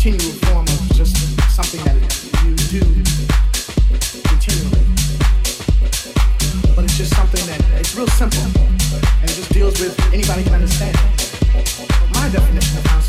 continual form of just something that you do continually. But it's just something that it's real simple and it just deals with anybody can understand. My definition of house